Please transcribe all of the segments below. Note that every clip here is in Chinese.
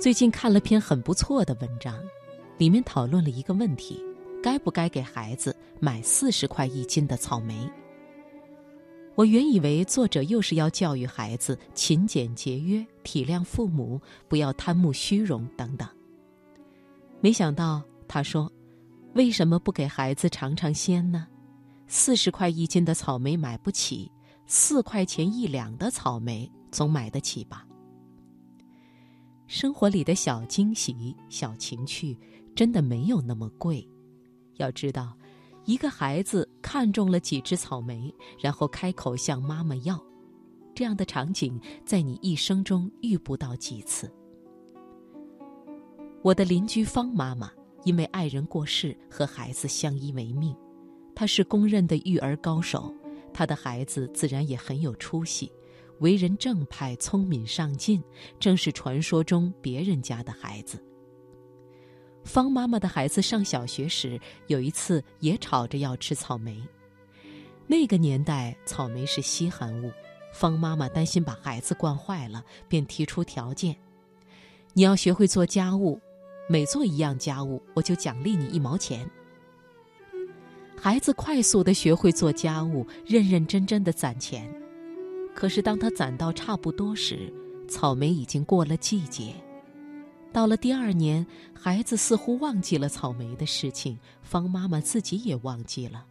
最近看了篇很不错的文章，里面讨论了一个问题：该不该给孩子买四十块一斤的草莓？我原以为作者又是要教育孩子勤俭节约、体谅父母、不要贪慕虚荣等等。没想到他说：“为什么不给孩子尝尝鲜呢？四十块一斤的草莓买不起，四块钱一两的草莓总买得起吧？”生活里的小惊喜、小情趣，真的没有那么贵。要知道。一个孩子看中了几只草莓，然后开口向妈妈要，这样的场景在你一生中遇不到几次。我的邻居方妈妈因为爱人过世和孩子相依为命，她是公认的育儿高手，她的孩子自然也很有出息，为人正派、聪明上进，正是传说中别人家的孩子。方妈妈的孩子上小学时，有一次也吵着要吃草莓。那个年代，草莓是稀罕物，方妈妈担心把孩子惯坏了，便提出条件：你要学会做家务，每做一样家务，我就奖励你一毛钱。孩子快速的学会做家务，认认真真的攒钱。可是当他攒到差不多时，草莓已经过了季节。到了第二年，孩子似乎忘记了草莓的事情，方妈妈自己也忘记了。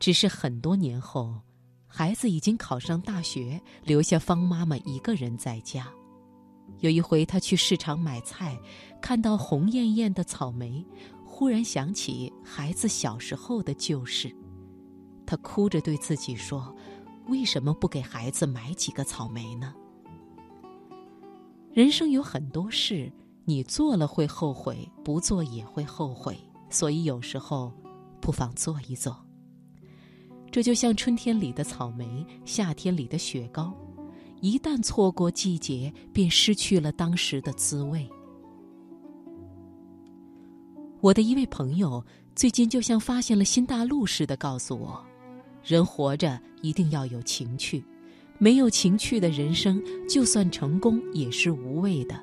只是很多年后，孩子已经考上大学，留下方妈妈一个人在家。有一回，他去市场买菜，看到红艳艳的草莓，忽然想起孩子小时候的旧事，他哭着对自己说：“为什么不给孩子买几个草莓呢？”人生有很多事，你做了会后悔，不做也会后悔，所以有时候不妨做一做。这就像春天里的草莓，夏天里的雪糕，一旦错过季节，便失去了当时的滋味。我的一位朋友最近就像发现了新大陆似的告诉我：人活着一定要有情趣。没有情趣的人生，就算成功也是无味的。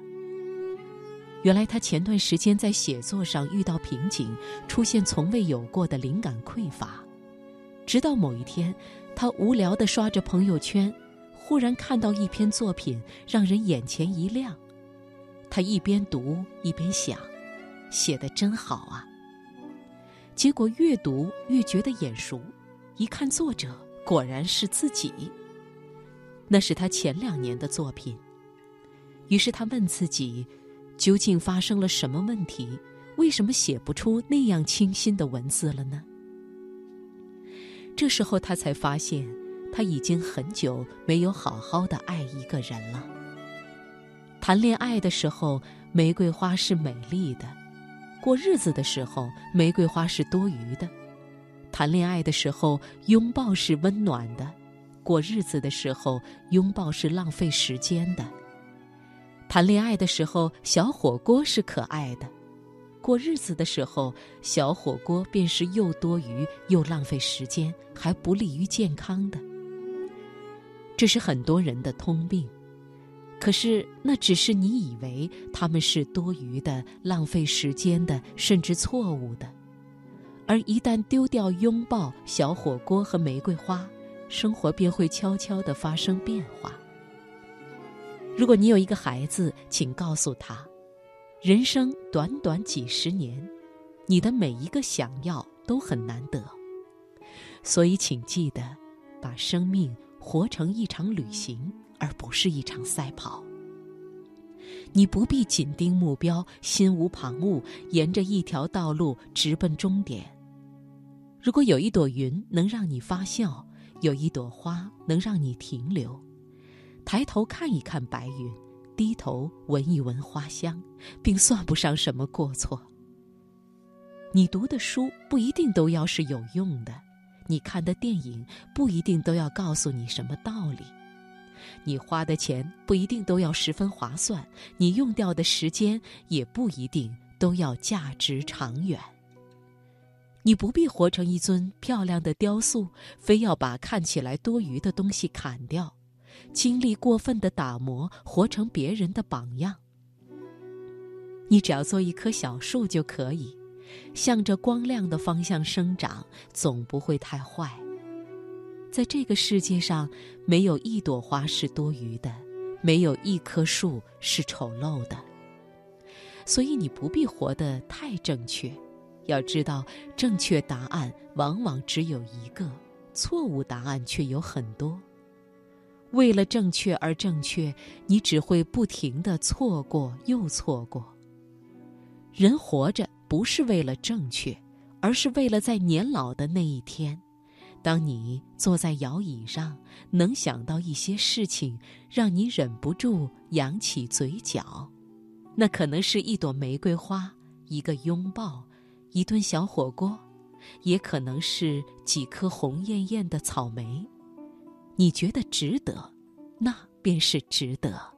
原来他前段时间在写作上遇到瓶颈，出现从未有过的灵感匮乏。直到某一天，他无聊地刷着朋友圈，忽然看到一篇作品，让人眼前一亮。他一边读一边想：写的真好啊！结果越读越觉得眼熟，一看作者，果然是自己。那是他前两年的作品。于是他问自己：究竟发生了什么问题？为什么写不出那样清新的文字了呢？这时候他才发现，他已经很久没有好好的爱一个人了。谈恋爱的时候，玫瑰花是美丽的；过日子的时候，玫瑰花是多余的。谈恋爱的时候，拥抱是温暖的。过日子的时候，拥抱是浪费时间的；谈恋爱的时候，小火锅是可爱的；过日子的时候，小火锅便是又多余又浪费时间，还不利于健康的。这是很多人的通病，可是那只是你以为他们是多余的、浪费时间的，甚至错误的。而一旦丢掉拥抱、小火锅和玫瑰花，生活便会悄悄地发生变化。如果你有一个孩子，请告诉他：人生短短几十年，你的每一个想要都很难得。所以，请记得，把生命活成一场旅行，而不是一场赛跑。你不必紧盯目标，心无旁骛，沿着一条道路直奔终点。如果有一朵云能让你发笑，有一朵花能让你停留，抬头看一看白云，低头闻一闻花香，并算不上什么过错。你读的书不一定都要是有用的，你看的电影不一定都要告诉你什么道理，你花的钱不一定都要十分划算，你用掉的时间也不一定都要价值长远。你不必活成一尊漂亮的雕塑，非要把看起来多余的东西砍掉，经历过分的打磨，活成别人的榜样。你只要做一棵小树就可以，向着光亮的方向生长，总不会太坏。在这个世界上，没有一朵花是多余的，没有一棵树是丑陋的。所以你不必活得太正确，要知道，正确答案往往只有一个，错误答案却有很多。为了正确而正确，你只会不停的错过又错过。人活着不是为了正确，而是为了在年老的那一天，当你坐在摇椅上，能想到一些事情，让你忍不住扬起嘴角。那可能是一朵玫瑰花，一个拥抱，一顿小火锅，也可能是几颗红艳艳的草莓。你觉得值得，那便是值得。